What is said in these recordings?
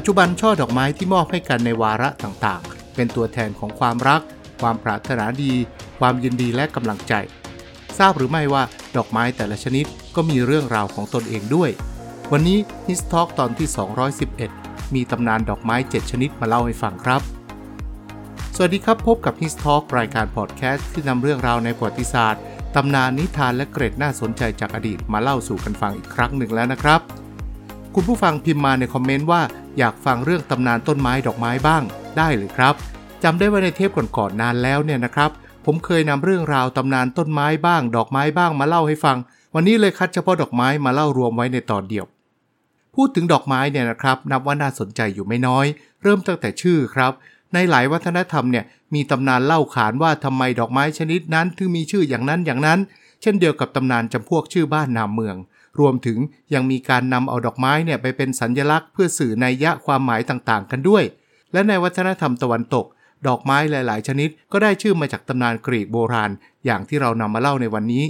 ปัจจุบันช่อดอกไม้ที่มอบให้กันในวาระต่างๆ เป็นตัวแทนของความรัก ความปรารถนาดี ความยินดีและกำลังใจ ทราบหรือไม่ว่าดอกไม้แต่ละชนิดก็มีเรื่องราวของตนเองด้วย วันนี้ His Talk ตอนที่ 211 มีตำนานดอกไม้ 7 ชนิดมาเล่าให้ฟังครับสวัสดีครับ พบกับ His Talk รายการพอดแคสต์ที่นำเรื่องราวในประวัติศาสตร์ ตำนานนิทานและเกร็ดน่าสนใจจากอดีตมาเล่าสู่กันฟังอีกครั้งหนึ่งแล้วนะครับ คุณผู้ฟังพิมพ์มาในคอมเมนต์ว่าอยากฟังเรื่องตำนานต้นไม้ดอกไม้บ้าง ได้เลยครับจำได้ว่าในเทปก่อนๆนานแล้วเนี่ยนะครับ ผมเคยนำเรื่องราวตำนานต้นไม้บ้าง ดอกไม้บ้างมาเล่าให้ฟัง วันนี้เลยคัดเฉพาะดอกไม้มาเล่ารวมไว้ในตอนเดียว พูดถึงดอกไม้เนี่ยนะครับ นับว่าน่าสนใจอยู่ไม่น้อย เริ่มตั้งแต่ชื่อครับ ในหลายวัฒนธรรมเนี่ยมีตำนานเล่าขานว่าทำไมดอกไม้ชนิดนั้นถึงมีชื่ออย่างนั้นอย่างนั้น เช่นเดียวกับตำนานจำพวกชื่อบ้านนามเมือง รวมถึงยังมีการนำเอาดอกไม้เนี่ยไปเป็นสัญญลักษณ์เพื่อสื่อในยยะความหมายต่างๆ กันด้วย และในวัฒนธรรมตะวันตก ดอกไม้หลายๆ ชนิด ก็ได้ชื่อมาจากตำนานกรีกโบราณ อย่างที่เรานำมาเล่าในวันนี้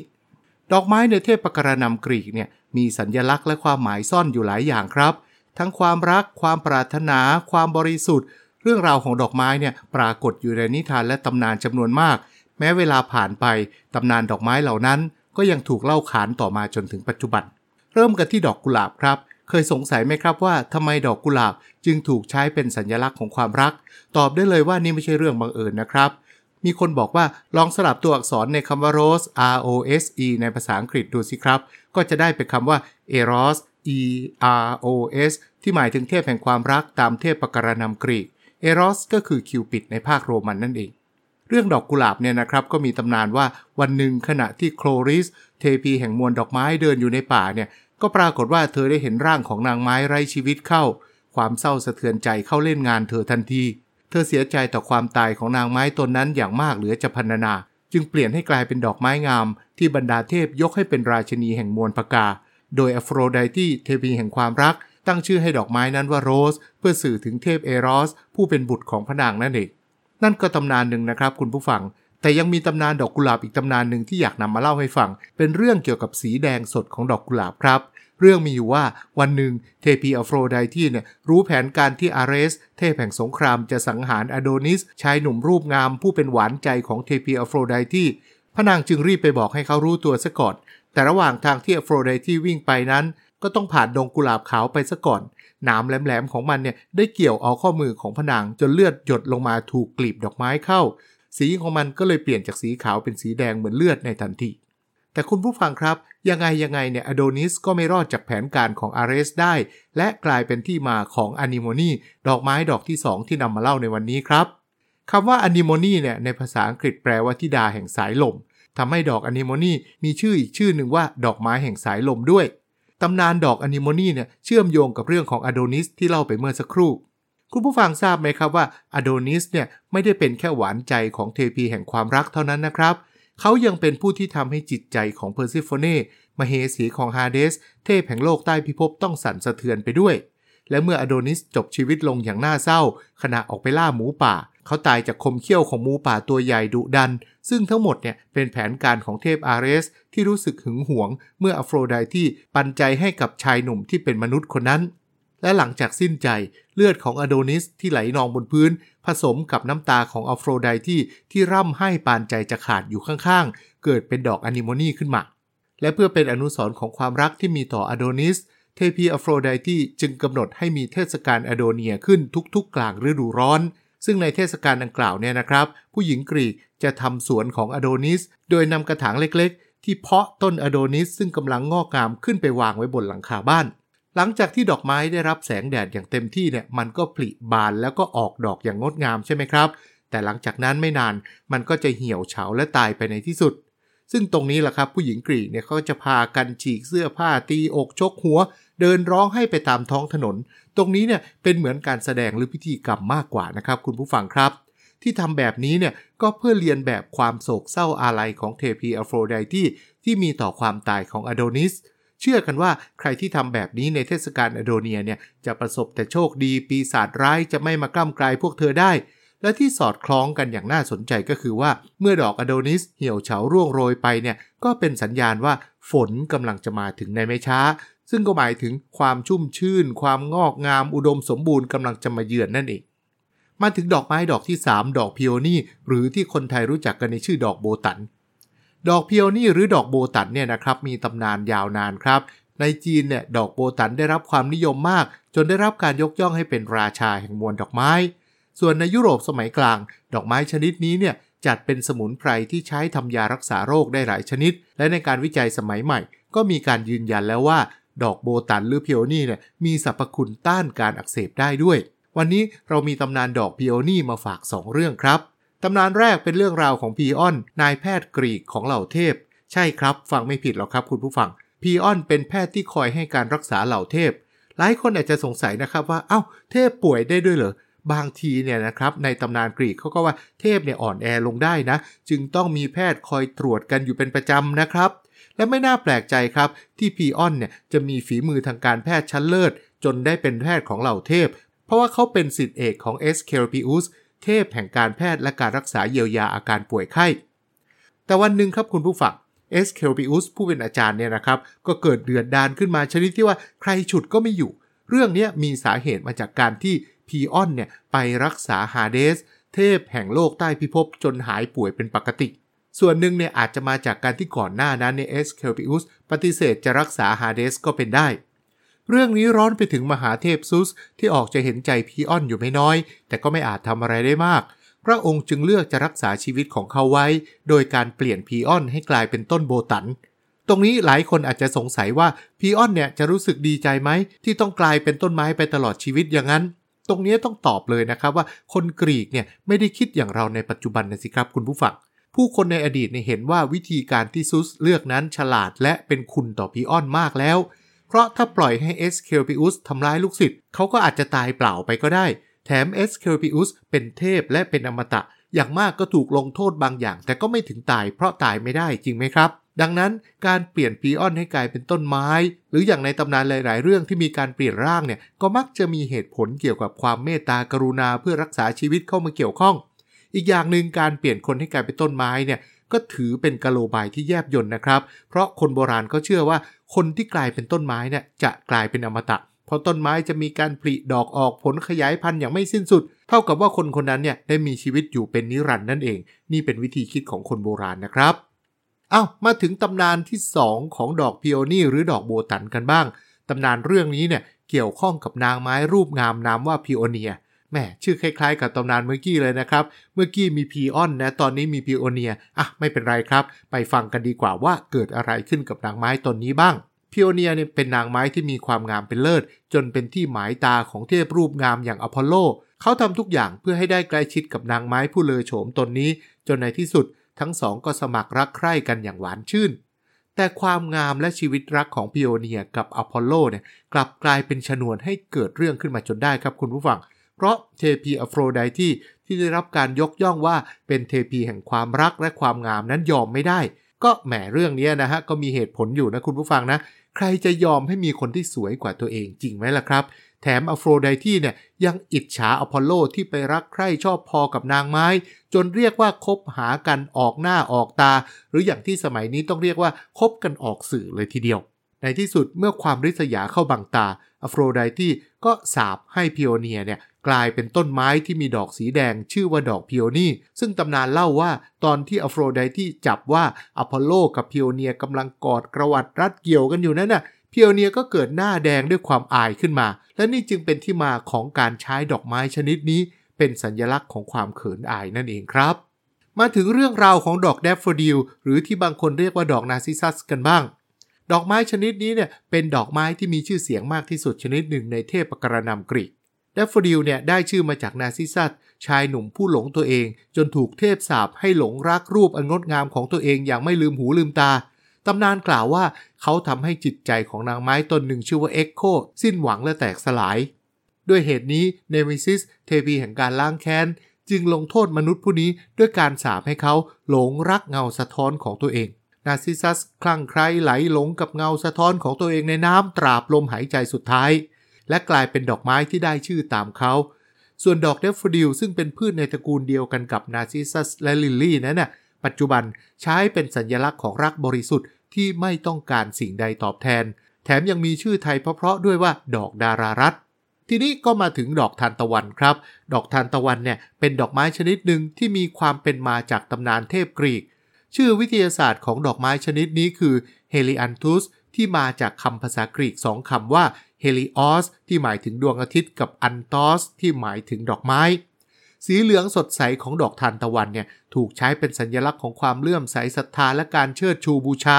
ดอกไม้ในเทพกรณำกรีกเนี่ยมีสัญญลักษณ์และความหมายซ่อนอยู่หลายอย่างครับ ทั้งความรัก ความปรารถนา ความบริสุทธิ์ เรื่องราวของดอกไม้เนี่ยปรากฏอยู่ในนิทานและตำนานจำนวนมาก แม้เวลาผ่านไปตำนานดอกไม้เหล่านั้น ก็ยังถูกเล่าขานต่อมาจนถึงปัจจุบัน เริ่มกันที่ดอกกุหลาบครับ เคยสงสัยไหมครับว่าทำไมดอกกุหลาบจึงถูกใช้เป็นสัญลักษณ์ของความรัก ตอบได้เลยว่านี่ไม่ใช่เรื่องบังเอิญนะครับมีคนบอกว่าลองสลับตัวอักษรในคำว่า rose r o s e ในภาษาอังกฤษดูสิครับ ก็จะได้เป็นคำว่า eros e r o s ที่หมายถึงเทพแห่งความรักตามเทพปกรณำกรีก eros ก็คือคิวปิดในภาคโรมันนั่นเอง เรื่องดอกกุหลาบเนี่ยนะครับก็มีตำนานว่าวันหนึ่งขณะที่โคลริส เทพีแห่งมวลดอกไม้เดินอยู่ในป่าเนี่ย ก็ปรากฏว่าเธอได้เห็นร่างของนางไม้ไร้ชีวิตเข้า ความเศร้าสะเทือนใจเข้าเล่นงานเธอทันที เธอเสียใจต่อความตายของนางไม้ตนนั้นอย่างมากเหลือจะพรรณนา จึงเปลี่ยนให้กลายเป็นดอกไม้งาม ที่บรรดาเทพยกให้เป็นราชินีแห่งมวลพกา โดยอโฟโรไดตีเทพีแห่งความรัก ตั้งชื่อให้ดอกไม้นั้นว่าโรส เพื่อสื่อถึงเทพเอรอส ผู้เป็นบุตรของพระนางนั่นเองนั่นก็ตำนานหนึ่งนะครับคุณผู้ฟัง แต่ยังมีตำนานดอกกุหลาบอีกตำนานหนึ่งที่อยากนำมาเล่าให้ฟัง เป็นเรื่องเกี่ยวกับสีแดงสดของดอกกุหลาบครับ เรื่องมีอยู่ว่าวันหนึ่งเทพีอโฟโรไดที่เนี่ยรู้แผนการที่อาร์เรส เทพแห่งสงครามจะสังหารอโดนิส ชายหนุ่มรูปงามผู้เป็นหวานใจของเทพีอโฟโรไดทีพระนางจึงรีบไปบอกให้เขารู้ตัวซะก่อน แต่ระหว่างทางที่อโฟโรไดทีวิ่งไปนั้น ก็ต้องผ่านดงกุหลาบขาวไปซะก่อนหนามแหลมๆของมันเนี่ยได้เกี่ยวเอาข้อมือของพนางจนเลือดหยดลงมาถูกกลีบดอกไม้เข้า สีของมันก็เลยเปลี่ยนจากสีขาวเป็นสีแดงเหมือนเลือดในทันที แต่คุณผู้ฟังครับ ยังไงยังไงเนี่ยอโดนิสก็ไม่รอดจากแผนการของอาร์เรสได้ และกลายเป็นที่มาของอนิโมนีดอกไม้ดอกที่ 2 ที่นำมาเล่าในวันนี้ครับคำว่าอนิโมนีเนี่ยในภาษาอังกฤษแปลว่าทิดาแห่งสายลมทำให้ดอกอเนโมนีมีชื่ออีกชื่อหนึ่งว่าดอกไม้แห่งสายลมด้วยตำนานดอกอเนโมนีเนี่ยเชื่อมโยงกับเรื่องของอโดนิสที่เล่าไปเมื่อสักครู่ คุณผู้ฟังทราบไหมครับว่าอโดนิสเนี่ยไม่ได้เป็นแค่หวานใจของเทพีแห่งความรักเท่านั้นนะครับ เขายังเป็นผู้ที่ทำให้จิตใจของเพอร์เซโฟเน่มเหสีของฮาเดส เทพแห่งโลกใต้พิภพต้องสั่นสะเทือนไปด้วย และเมื่ออโดนิสจบชีวิตลงอย่างน่าเศร้า ขณะออกไปล่าหมูป่า เขาตายจากคมเขี้ยวของหมูป่าตัวใหญ่ดุดัน ซึ่งทั้งหมดเนี่ยเป็นแผนการของเทพอาร์เรส ที่รู้สึกหึงหวง เมื่ออโฟรไดที่ปันใจให้กับชายหนุ่มที่เป็นมนุษย์คนนั้น และหลังจากสิ้นใจเลือดของอโดนิสที่ไหลนองบนพื้น ผสมกับน้ำตาของอโฟโรไดที่ที่ร่ำให้ปานใจจะขาดอยู่ข้างๆ เกิดเป็นดอกอนิโมนีขึ้นมา และเพื่อเป็นอนุสรณ์ของความรักที่มีต่ออโดนิส เทพีอโฟโรไดที่จึงกำหนดให้มีเทศกาลอโดเนียขึ้นทุกๆ กลางฤดูร้อน ซึ่งในเทศกาลดังกล่าวเนี่ยนะครับ ผู้หญิงกรีกจะทำสวนของอโดนิส โดยนำกระถางเล็กๆ ที่เพาะต้นอโดนิสซึ่งกำลังงอกงามขึ้นไปวางไว้บนหลังคาบ้าน หลังจากที่ดอกไม้ได้รับแสงแดดอย่างเต็มที่เนี่ยมันก็ผลิบานแล้วก็ออกดอกอย่างงดงามใช่ไหมครับ แต่หลังจากนั้นไม่นานมันก็จะเหี่ยวเฉาและตายไปในที่สุด ซึ่งตรงนี้แหละครับผู้หญิงกรีกเนี่ยเขาจะพากันฉีกเสื้อผ้าตีอกชกหัว เดินร้องให้ไปตามท้องถนน ตรงนี้เนี่ยเป็นเหมือนการแสดงหรือพิธีกรรมมากกว่านะครับคุณผู้ฟังครับ ที่ทำแบบนี้เนี่ยก็เพื่อเรียนแบบความโศกเศร้าอาลัยของเทพีอโฟรไดที่ที่มีต่อความตายของอโดนิส เชื่อกันว่าใครที่ทำแบบนี้ในเทศกาลอโดเนียเนี่ยจะประสบแต่โชคดีปีศาจร้ายจะไม่มากล้ำกลายพวกเธอได้ และที่สอดคล้องกันอย่างน่าสนใจก็คือว่าเมื่อดอกอโดนิสเหี่ยวเฉาร่วงโรยไปเนี่ยก็เป็นสัญญาณว่าฝนกำลังจะมาถึงในไม่ช้า ซึ่งก็หมายถึงความชุ่มชื่น ความงอกงามอุดมสมบูรณ์กำลังจะมาเยือนนั่นเองมาถึงดอกไม้ดอกที่ 3 ดอกพิโอนี่หรือที่คนไทยรู้จักกันในชื่อดอกโบตัน ดอกเพิโอนี่หรือดอกโบตันเนี่ยนะครับมีตำนานยาวนานครับ ในจีนเนี่ยดอกโบตันได้รับความนิยมมาก จนได้รับการยกย่องให้เป็นราชาแห่งมวลดอกไม้ ส่วนในยุโรปสมัยกลาง ดอกไม้ชนิดนี้เนี่ยจัดเป็นสมุนไพรที่ใช้ทำยารักษาโรคได้หลายชนิด และในการวิจัยสมัยใหม่ ก็มีการยืนยันแล้วว่า ดอกโบตั๋นหรือพีโอนีเนี่ยมีสรรพคุณต้านการอักเสบได้ด้วย วันนี้เรามีตำนานดอกเพิโอนี่มาฝาก 2 เรื่องครับ ตำนานแรกเป็นเรื่องราวของพีออน นายแพทย์กรีกของเหล่าเทพ ใช่ครับ ฟังไม่ผิดหรอกครับคุณผู้ฟัง พีออนเป็นแพทย์ที่คอยให้การรักษาเหล่าเทพ หลายคนอาจจะสงสัยนะครับว่า เอ้า เทพป่วยได้ด้วยเหรอ บางทีเนี่ยนะครับ ในตำนานกรีกเขาก็ว่าเทพเนี่ยอ่อนแอลงได้นะ จึงต้องมีแพทย์คอยตรวจกันอยู่เป็นประจำนะครับ และไม่น่าแปลกใจครับที่พีออนเนี่ยจะมีฝีมือทางการแพทย์ชั้นเลิศ จนได้เป็นแพทย์ของเหล่าเทพ เพราะว่าเขาเป็นศิษย์เอกของเอสเคลปิอุส เทพแห่งการแพทย์และการรักษาเยียวยาอาการป่วยไข้ แต่วันหนึ่งครับคุณผู้ฟังเอสเคลปิอุสผู้เป็นอาจารย์เนี่ยนะครับ ก็เกิดเดือดดานขึ้นมาชนิดที่ว่าใครฉุดก็ไม่อยู่ เรื่องนี้มีสาเหตุมาจากการที่พีออนเนี่ยไปรักษาฮาเดส เทพแห่งโลกใต้พิภพจนหายป่วยเป็นปกติ ส่วนหนึ่งเนี่ยอาจจะมาจากการที่ก่อนหน้านั้นในเอสเคลปิอุสปฏิเสธจะรักษาฮาเดสก็เป็นได้ เรื่องนี้ร้อนไปถึงมหาเทพซุสที่ออกจะเห็นใจพีออนอยู่ไม่น้อย แต่ก็ไม่อาจทำอะไรได้มาก พระองค์จึงเลือกจะรักษาชีวิตของเขาไว้ โดยการเปลี่ยนพีออนให้กลายเป็นต้นโบตั๋น ตรงนี้หลายคนอาจจะสงสัยว่าพีออนเนี่ยจะรู้สึกดีใจไหมที่ต้องกลายเป็นต้นไม้ไปตลอดชีวิตอย่างนั้น ตรงนี้ต้องตอบเลยนะครับว่าคนกรีกเนี่ยไม่ได้คิดอย่างเราในปัจจุบันนะสิครับคุณผู้ฟังผู้คนในอดีตเห็นว่าวิธีการที่ซุสเลือกนั้นฉลาดและเป็นคุณต่อพีออนมากแล้ว เพราะถ้าปล่อยให้เอสเคลปิอุสทำร้ายลูกศิษย์เขาก็อาจจะตายเปล่าไปก็ได้ แถมเอสเคลปิอุสเป็นเทพและเป็นอมตะ อย่างมากก็ถูกลงโทษบางอย่าง แต่ก็ไม่ถึงตายเพราะตายไม่ได้จริงไหมครับ ดังนั้นการเปลี่ยนปีออนให้กลายเป็นต้นไม้ หรืออย่างในตำนานหลาย ๆ เรื่องที่มีการเปลี่ยนร่างเนี่ยก็มักจะมีเหตุผลเกี่ยวกับความเมตตากรุณาเพื่อรักษาชีวิตเข้ามาเกี่ยวข้อง อีกอย่างหนึ่งการเปลี่ยนคนให้กลายเป็นต้นไม้เนี่ย ก็ถือเป็นกะโลบายที่แยบยนต์นะครับ เพราะคนโบราณก็เชื่อว่าคนที่กลายเป็นต้นไม้เนี่ยจะกลายเป็นอมตะ เพราะต้นไม้จะมีการผลิดอกออกผลขยายพันธุ์อย่างไม่สิ้นสุด เท่ากับว่าคนคนนั้นเนี่ยได้มีชีวิตอยู่เป็นนิรันดร์นั่นเอง นี่เป็นวิธีคิดของคนโบราณนะครับเอ้ามาถึงตำนานที่ 2 ของดอกพีโอนีหรือดอกโบตั๋นกันบ้างตำนานเรื่องนี้เนี่ยเกี่ยวข้องกับนางไม้รูปงามนามว่าพิโอเนีย แหมชื่อคล้ายๆ กับตำนานเมื่อกี้เลยนะครับ เมื่อกี้มีพีออนนะ ตอนนี้มีพิโอเนียอะไม่เป็นไรครับ ไปฟังกันดีกว่าว่าเกิดอะไรขึ้นกับนางไม้ตนนี้บ้างพิโอเนียเนี่ยเป็นนางไม้ที่มีความงามเป็นเลิศ จนเป็นที่หมายตาของเทพรูปงามอย่างอพอลโล เขาทำทุกอย่างเพื่อให้ได้ใกล้ชิดกับนางไม้ผู้เลอโฉมตนนี้ จนในที่สุด ทั้งสองก็สมัครรักใคร่กันอย่างหวานชื่น แต่ความงามและชีวิตรักของพิโอเนียกับอพอลโลเนี่ยกลับกลายเป็นชนวนให้เกิดเรื่องขึ้นมาจนได้ครับคุณผู้ฟัง เพราะเทพีอโฟรไดทีที่ได้รับการยกย่องว่าเป็นเทพีแห่งความรักและความงามนั้นยอมไม่ได้ ก็แหมเรื่องนี้นะฮะก็มีเหตุผลอยู่นะคุณผู้ฟังนะ ใครจะยอมให้มีคนที่สวยกว่าตัวเองจริงไหมล่ะครับ แถมอโฟรไดทีเนี่ยยังอิจฉาอพอลโลที่ไปรักใคร่ชอบพอกับนางไม้ จนเรียกว่าคบหากันออกหน้าออกตา หรืออย่างที่สมัยนี้ต้องเรียกว่าคบกันออกสื่อเลยทีเดียว ในที่สุดเมื่อความริษยาเข้าบังตาอโฟรไดทีก็สาปให้พิโอเนียเนี่ย กลายเป็นต้นไม้ที่มีดอกสีแดงชื่อว่าดอกพีโอนีซึ่งตำนานเล่าว่าตอนที่อโฟรไดทีจับว่าอพอลโลกับพิโอเนียกำลังกอดกระหวัดรัดเกี่ยวกันอยู่นั้นน่ะพิโอเนียก็เกิดหน้าแดงด้วยความอายขึ้นมา และนี่จึงเป็นที่มาของการใช้ดอกไม้ชนิดนี้ เป็นสัญลักษณ์ของความเขินอายนั่นเองครับ มาถึงเรื่องราวของดอกแดฟโฟดิลหรือที่บางคนเรียกว่าดอกนาร์ซิสซัสกันบ้างดอกไม้ชนิดนี้เนี่ยเป็นดอกไม้ที่มีชื่อเสียงมากที่สุดชนิดหนึ่งในเทพปกรณัมกรีก แดฟโฟดิลเนี่ยได้ชื่อมาจากนาร์ซิสซัสชายหนุ่มผู้หลงตัวเอง จนถูกเทพสาปให้หลงรักรูปอันงดงามของตัวเองอย่างไม่ลืมหูลืมตาตำนานกล่าวว่าเขาทำให้จิตใจของนางไม้ตนหนึ่งชื่อว่าเอคโคสิ้นหวังและแตกสลาย ด้วยเหตุนี้เนเมซิสเทพีแห่งการล้างแค้น จึงลงโทษมนุษย์ผู้นี้ด้วยการสาปให้เขาหลงรักเงาสะท้อนของตัวเอง นาร์ซิสซัสคลั่งไคล้ไหลหลงกับเงาสะท้อนของตัวเองในน้ำตราบลมหายใจสุดท้าย และกลายเป็นดอกไม้ที่ได้ชื่อตามเขาส่วนดอกแดฟโฟดิลซึ่งเป็นพืชในตระกูลเดียวกันกับนาร์ซิสซัสและลิลลี่นั้นน่ะปัจจุบันใช้เป็นสัญลักษณ์ของรักบริสุทธิ์ที่ไม่ต้องการสิ่งใดตอบแทนแถมยังมีชื่อไทยเพราะๆด้วยว่าดอกดารารัตน์ทีนี้ก็มาถึงดอกทานตะวันครับ ดอกทานตะวันเนี่ยเป็นดอกไม้ชนิดหนึ่งที่มีความเป็นมาจากตำนานเทพกรีก ชื่อวิทยาศาสตร์ของดอกไม้ชนิดนี้คือHelianthus ที่มาจากคำภาษากรีกสองคำว่า ἥλιοςที่หมายถึงดวงอาทิตย์กับἄνθοςที่หมายถึงดอกไม้ สีเหลืองสดใสของดอกทานตะวันเนี่ยถูกใช้เป็นสัญลักษณ์ของความเลื่อมใสศรัทธาและการเชิดชูบูชา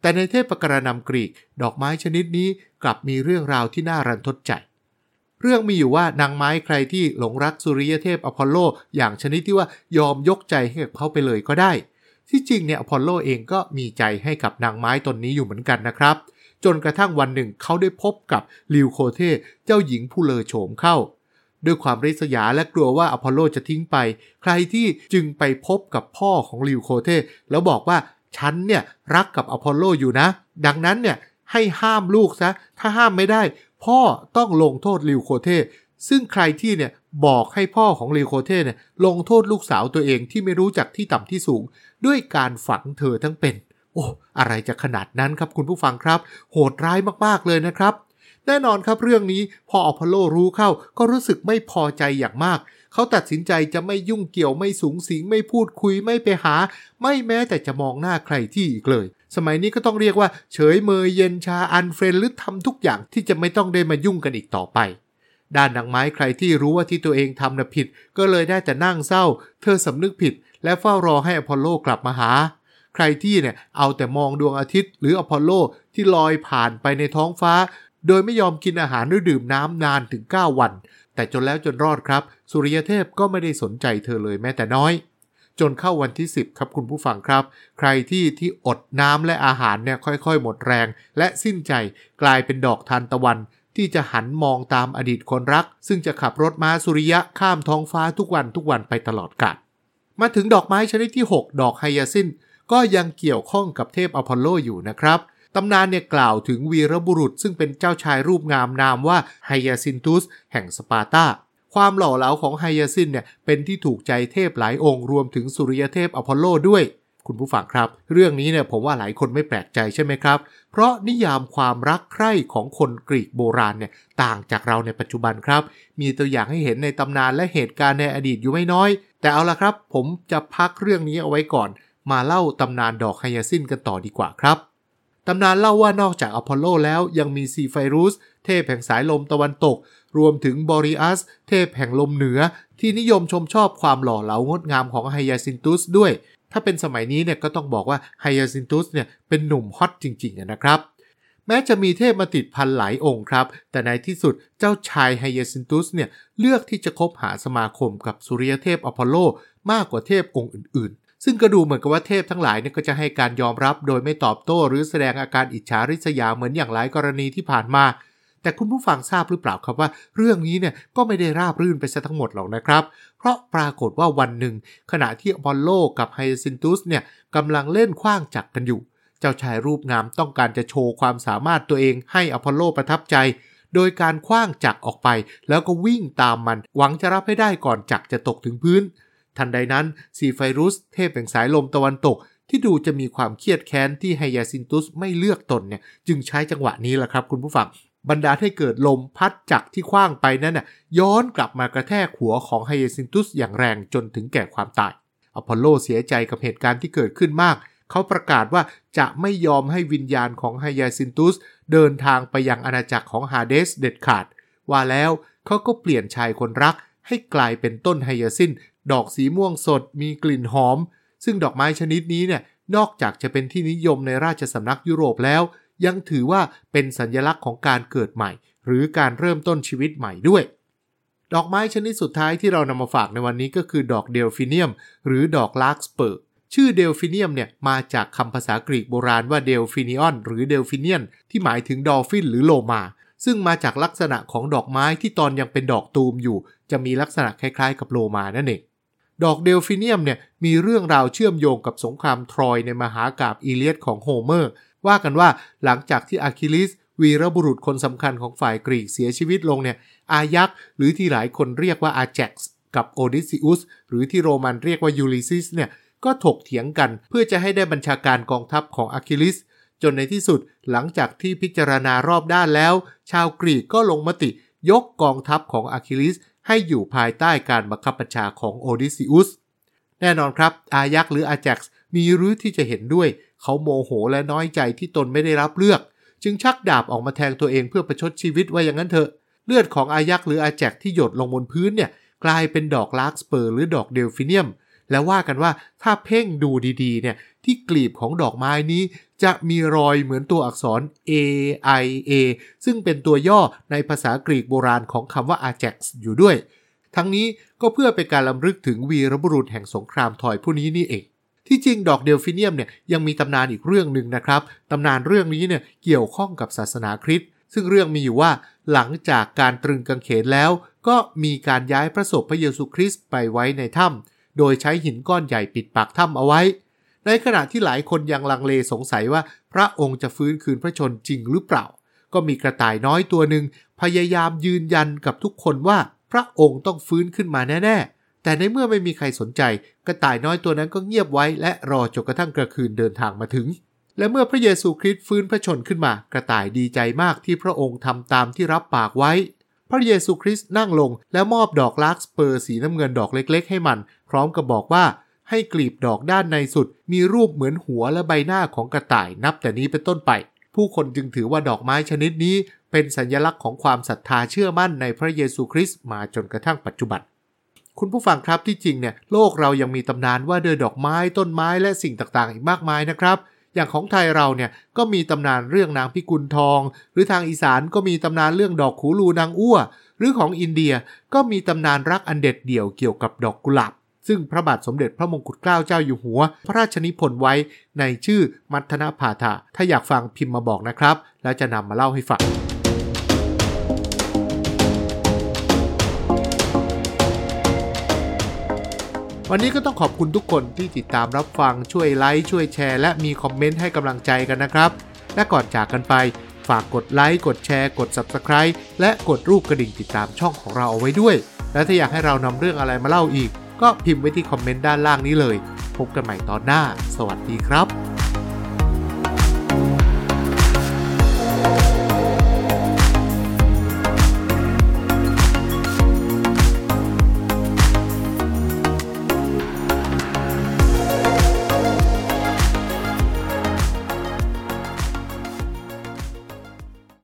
แต่ในเทพปกรณัมกรีก ดอกไม้ชนิดนี้กลับมีเรื่องราวที่น่ารันทดใจเรื่องมีอยู่ว่านางไม้ไคลทีหลงรักสุริยเทพอพอลโล อย่างชนิดที่ว่ายอมยกใจให้กับเขาไปเลยก็ได้ ที่จริงเนี่ยอพอลโลเองก็มีใจให้กับนางไม้ตนนี้อยู่เหมือนกันนะครับ จนกระทั่งวันหนึ่งเขาได้พบกับลิวโคเทเจ้าหญิงผู้เลอโฉมเข้า ด้วยความริษยาและกลัวว่าอพอลโลจะทิ้งไป ไคลทีจึงไปพบกับพ่อของลิวโคเทแล้วบอกว่าฉันเนี่ยรักกับอพอลโลอยู่นะ ดังนั้นเนี่ยให้ห้ามลูกซะ ถ้าห้ามไม่ได้ พ่อต้องลงโทษลิวโคเทซึ่งไคลทีเนี่ยบอกให้พ่อของลิวโคเทเนี่ยลงโทษลูกสาวตัวเองที่ไม่รู้จักที่ต่ำที่สูง ด้วยการฝังเธอทั้งเป็น โอ้อะไรจะขนาดนั้นครับคุณผู้ฟังครับ โหดร้ายมากๆเลยนะครับ แน่นอนครับเรื่องนี้พออพอลโลรู้เข้าก็รู้สึกไม่พอใจอย่างมาก เขาตัดสินใจจะไม่ยุ่งเกี่ยวไม่สุงสิงไม่พูดคุยไม่ไปหา ไม่แม้แต่จะมองหน้าไคลทีอีกเลย สมัยนี้ก็ต้องเรียกว่า เฉยเมยเย็นชา unfriend หรือทำทุกอย่างที่จะไม่ต้องได้มายุ่งกันอีกต่อไปด้านนางไม้ใครที่รู้ว่าที่ตัวเองทำน่ะผิด ก็เลยได้แต่นั่งเศร้า เธอสำนึกผิด และเฝ้ารอให้อพอลโลกลับมาหา ใครที่เนี่ยเอาแต่มองดวงอาทิตย์ หรืออพอลโลที่ลอยผ่านไปในท้องฟ้า โดยไม่ยอมกินอาหารหรือดื่มน้ำนานถึง 9 วัน แต่จนแล้วจนรอดครับ สุริยเทพก็ไม่ได้สนใจเธอเลยแม้แต่น้อย จนเข้าวันที่ 10 ครับคุณผู้ฟังครับ ใครที่ที่อดน้ำและอาหารเนี่ยค่อยๆ หมดแรง และสิ้นใจกลายเป็นดอกทานตะวันที่จะหันมองตามอดีตคนรัก ซึ่งจะขับรถม้าสุริยะข้ามท้องฟ้าทุกวันทุกวันไปตลอดกาลมาถึงดอกไม้ชนิดที่ 6 ดอกไฮยาซิน ก็ยังเกี่ยวข้องกับเทพอพอลโลอยู่นะครับตำนานเนี่ยกล่าวถึงวีรบุรุษซึ่งเป็นเจ้าชายรูปงามนามว่าไฮยาซินตุสแห่งสปาร์ตา ความหล่อเหลาของไฮยาซินเนี่ยเป็นที่ถูกใจเทพหลายองค์รวมถึงสุริยเทพอพอลโลด้วย คุณผู้ฟังครับ เรื่องนี้เนี่ยผมว่าหลายคนไม่แปลกใจใช่ไหมครับ เพราะนิยามความรักใคร่ของคนกรีกโบราณเนี่ยต่างจากเราในปัจจุบันครับ มีตัวอย่างให้เห็นในตำนานและเหตุการณ์ในอดีตอยู่ไม่น้อย แต่เอาละครับ ผมจะพักเรื่องนี้เอาไว้ก่อน มาเล่าตำนานดอกไฮยาซินกันต่อดีกว่าครับ ตำนานเล่าว่านอกจากอพอลโลแล้วยังมีซีไฟรุสเทพแห่งสายลมตะวันตก รวมถึงบอริอัส เทพแห่งลมเหนือ ที่นิยมชมชอบความหล่อเหลางดงามของไฮยาซินตุสด้วย ถ้าเป็นสมัยนี้เนี่ยก็ต้องบอกว่าไฮยาซินตุสเนี่ยเป็นหนุ่มฮอตจริงๆนะครับแม้จะมีเทพมาติดพันหลายองค์ครับ แต่ในที่สุดเจ้าชายไฮยาซินตุสเนี่ยเลือกที่จะคบหาสมาคมกับสุริยเทพอพอลโล มากกว่าเทพองค์อื่น ซึ่งก็ดูเหมือนกับว่าเทพทั้งหลายเนี่ยก็จะให้การยอมรับโดยไม่ตอบโต้ หรือแสดงอาการอิจฉาริษยาเหมือนอย่างหลายกรณีที่ผ่านมา แต่คุณผู้ฟังทราบหรือเปล่าครับว่า เรื่องนี้เนี่ยก็ไม่ได้ราบรื่นไปซะทั้งหมดหรอกนะครับ เพราะปรากฏว่าวันหนึ่ง ขณะที่อพอลโลกับไฮซินตุสเนี่ยกำลังเล่นขว้างจักรกันอยู่ เจ้าชายรูปงามต้องการจะโชว์ความสามารถตัวเองให้อพอลโลประทับใจ โดยการขว้างจักรออกไป แล้วก็วิ่งตามมันหวังจะรับให้ได้ก่อนจักรจะตกถึงพื้น ทันใดนั้นซีไฟรุสเทพแห่งสายลมตะวันตก ที่ดูจะมีความเคียดแค้นที่ไฮยาซินตุสไม่เลือกตนเนี่ยจึงใช้จังหวะนี้แหละครับคุณผู้ฟังบันดาลให้เกิดลมพัดจักรที่ขว้างไปนั้นน่ะย้อนกลับมากระแทกหัวของไฮยาซินตุสอย่างแรงจนถึงแก่ความตายอพอลโลเสียใจกับเหตุการณ์ที่เกิดขึ้นมาก เขาประกาศว่าจะไม่ยอมให้วิญญาณของไฮยาซินตุสเดินทางไปยังอาณาจักรของฮาเดสเด็ดขาด ว่าแล้วเขาก็เปลี่ยนชายคนรักให้กลายเป็นต้นไฮยาซิน ดอกสีม่วงสดมีกลิ่นหอม ซึ่งดอกไม้ชนิดนี้เนี่ยนอกจากจะเป็นที่นิยมในราชสำนักยุโรปแล้ว ยังถือว่าเป็นสัญลักษณ์ของการเกิดใหม่ หรือการเริ่มต้นชีวิตใหม่ด้วย ดอกไม้ชนิดสุดท้ายที่เรานำมาฝากในวันนี้ก็คือดอกเดลฟิเนียม หรือดอกลาร์กสเปอร์ชื่อเดลฟิเนียมเนี่ยมาจากคำภาษากรีกโบราณว่าเดลฟินิออนหรือเดลฟิเนียน ที่หมายถึงดอลฟินหรือโลมา ซึ่งมาจากลักษณะของดอกไม้ที่ตอนยังเป็นดอกตูมอยู่ จะมีลักษณะคล้ายๆ กับโลมานั่นเอง ดอกเดลฟิเนียมเนี่ยมีเรื่องราวเชื่อมโยงกับสงครามทรอยในมหากาพย์อีเลียดของโฮเมอร์ ว่ากันว่าหลังจากที่อะคิลิสวีรบุรุษคนสำคัญของฝ่ายกรีกเสียชีวิตลงเนี่ยอายักษ์หรือที่หลายคนเรียกว่าอาแจ็กซ์กับโอดิซิอุสหรือที่โรมันเรียกว่ายูลิซิสเนี่ยก็ถกเถียงกันเพื่อจะให้ได้บัญชาการกองทัพของอะคิลิสจนในที่สุดหลังจากที่พิจารณารอบด้านแล้ว ชาวกรีกก็ลงมติยกกองทัพของอะคิลิส ให้อยู่ภายใต้การบังคับบัญชาของโอดิซิอุสแน่นอนครับ อายักษ์หรืออาแจ็กซ์มีหรือที่จะเห็นด้วย เขาโมโหและน้อยใจที่ตนไม่ได้รับเลือก จึงชักดาบออกมาแทงตัวเองเพื่อประชดชีวิตว่าอย่างนั้นเถอะ เลือดของอายักษ์หรืออาแจ็กซ์ที่หยดลงบนพื้นเนี่ยกลายเป็นดอกลาร์กสเปอร์หรือดอกเดลฟิเนียม แล้วว่ากันว่าถ้าเพ่งดูดีๆเนี่ยที่กลีบของดอกไม้นี้จะมีรอยเหมือนตัวอักษร A I A ซึ่งเป็นตัวย่อในภาษากรีกโบราณของคำว่า Ajax อยู่ด้วย ทั้งนี้ก็เพื่อเป็นการลำลึกถึงวีรบุรุษแห่งสงครามทอยผู้นี้นี่เองที่จริงดอกเดลฟิเนียมเนี่ยยังมีตำนานอีกเรื่องหนึ่งนะครับ ตำนานเรื่องนี้เนี่ยเกี่ยวข้องกับศาสนาคริสต์ซึ่งเรื่องมีอยู่ว่าหลังจากการตรึงกางเขนแล้ว ก็มีการย้ายพระศพพระเยซูคริสต์ไปไว้ในถ้ำ โดยใช้หินก้อนใหญ่ปิดปากถ้ำเอาไว้ ในขณะที่หลายคนยังลังเลสงสัยว่าพระองค์จะฟื้นคืนพระชนจริงหรือเปล่า ก็มีกระต่ายน้อยตัวหนึ่งพยายามยืนยันกับทุกคนว่าพระองค์ต้องฟื้นขึ้นมาแน่ๆ แต่ในเมื่อไม่มีใครสนใจ กระต่ายน้อยตัวนั้นก็เงียบไว้ และรอจนกระทั่งกระคืนเดินทางมาถึง และเมื่อพระเยซูคริสต์ฟื้นพระชนขึ้นมา กระต่ายดีใจมากที่พระองค์ทำตามที่รับปากไว้ พระเยซูคริสต์นั่งลง แล้วมอบดอกลากสเปอร์สีน้ำเงินดอกเล็ก ๆ ให้มัน พร้อมกับบอกว่าให้กลีบดอกด้านในสุด มีรูปเหมือนหัวและใบหน้าของกระต่ายนับแต่นี้เป็นต้นไป ผู้คนจึงถือว่าดอกไม้ชนิดนี้เป็นสัญลักษณ์ของความศรัทธาเชื่อมั่นในพระเยซูคริสต์มาจนกระทั่งปัจจุบัน คุณผู้ฟังครับที่จริงเนี่ยโลกเรายังมีตำนานว่าเดินดอกไม้ต้นไม้และสิ่งต่างๆ อีกมากมายนะครับอย่างของไทยเราเนี่ยก็มีตำนานเรื่องนางพิกุลทอง หรือทางอีสานก็มีตำนานเรื่องดอกขูลูนางอ้ว หรือของอินเดียก็มีตำนานรักอันเด็ดเดี่ยวเกี่ยวกับดอกกุหลาบ ซึ่งพระบาทสมเด็จพระมงกุฎเกล้าเจ้าอยู่หัว พระราชนิพนธ์ไว้ในชื่อมัทนาพาธาถ้าอยากฟังพิมพ์มาบอกนะครับ แล้วจะนำมาเล่าให้ฟังวันนี้ก็ต้องขอบคุณทุกคนที่ติดตามรับฟังช่วยไลค์ช่วยแชร์ และมีคอมเมนต์ให้กำลังใจกันนะครับ และก่อนจากกันไป ฝากกดไลค์กดแชร์ กด Subscribe และกดรูปกระดิ่งติดตามช่องของเราเอาไว้ด้วย และถ้าอยากให้เรานำเรื่องอะไรมาเล่าอีก ก็พิมพ์ไว้ที่คอมเมนต์ด้านล่างนี้เลย พบกันใหม่ตอนหน้า สวัสดีครับ